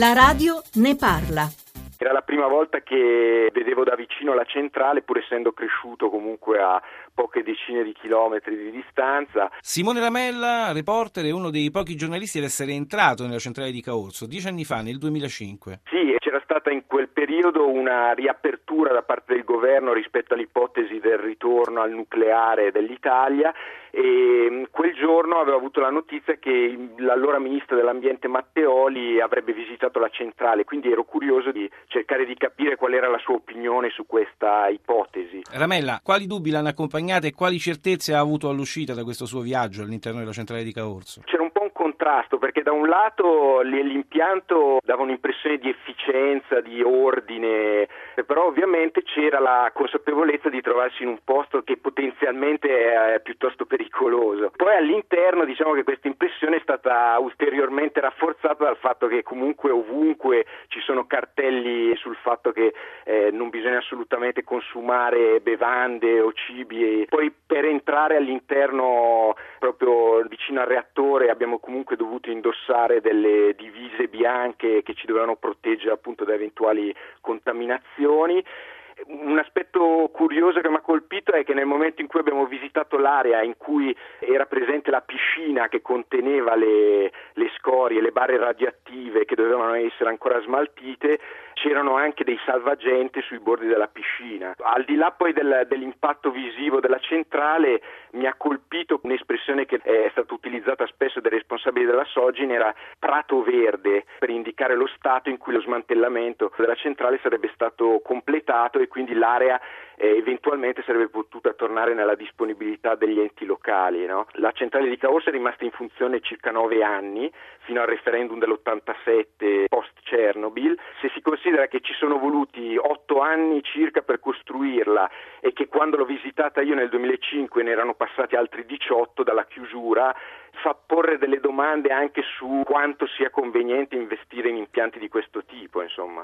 La radio ne parla. Era la prima volta che vedevo da vicino la centrale, pur essendo cresciuto comunque a poche decine di chilometri di distanza. Simone Lamella, reporter, è uno dei pochi giornalisti ad essere entrato nella centrale di Caorso dieci anni fa, nel 2005. Sì, c'era stata in quel periodo una riapertura da parte del governo rispetto all'ipotesi del ritorno al nucleare dell'Italia e mm, quel giorno avevo avuto la notizia che l'allora ministro dell'ambiente Matteoli avrebbe visitato la centrale, quindi ero curioso di cercare di capire qual era la sua opinione su questa ipotesi. Ramella, quali dubbi l'hanno accompagnata e quali certezze ha avuto all'uscita da questo suo viaggio all'interno della centrale di Caorso? C'era un po' un contrasto perché da un lato l'impianto dava un'impressione di efficienza, di ordine, però ovviamente c'era la consapevolezza di trovarsi in un posto che potenzialmente è piuttosto pericoloso. Poi all'interno diciamo che questa impressione è stata ulteriormente rafforzata dal fatto che comunque ovunque ci sono cartelli sul fatto che eh, non bisogna assolutamente consumare bevande o cibi. Poi per entrare all'interno proprio vicino al reattore abbiamo comunque dovuto indossare delle divise bianche che ci dovevano proteggere appunto da eventuali contaminazioni un aspetto curioso che mi ha colpito è che nel momento in cui abbiamo visitato l'area in cui era presente la piscina che conteneva le, le scorie, le barre radioattive che dovevano essere ancora smaltite, c'erano anche dei salvagente sui bordi della piscina. Al di là poi del, dell'impatto visivo della centrale mi ha colpito un'espressione che è stata utilizzata spesso dai responsabili della Sogin, era prato verde, per indicare lo stato in cui lo smantellamento della centrale sarebbe stato completato e quindi l'area eh, eventualmente sarebbe potuta tornare nella disponibilità degli enti locali. No? La centrale di Caorsa è rimasta in funzione circa nove anni, fino al referendum dell'87 post Chernobyl. Considera che ci sono voluti otto anni circa per costruirla e che quando l'ho visitata io nel 2005 ne erano passati altri 18 dalla chiusura, fa porre delle domande anche su quanto sia conveniente investire in impianti di questo tipo, insomma.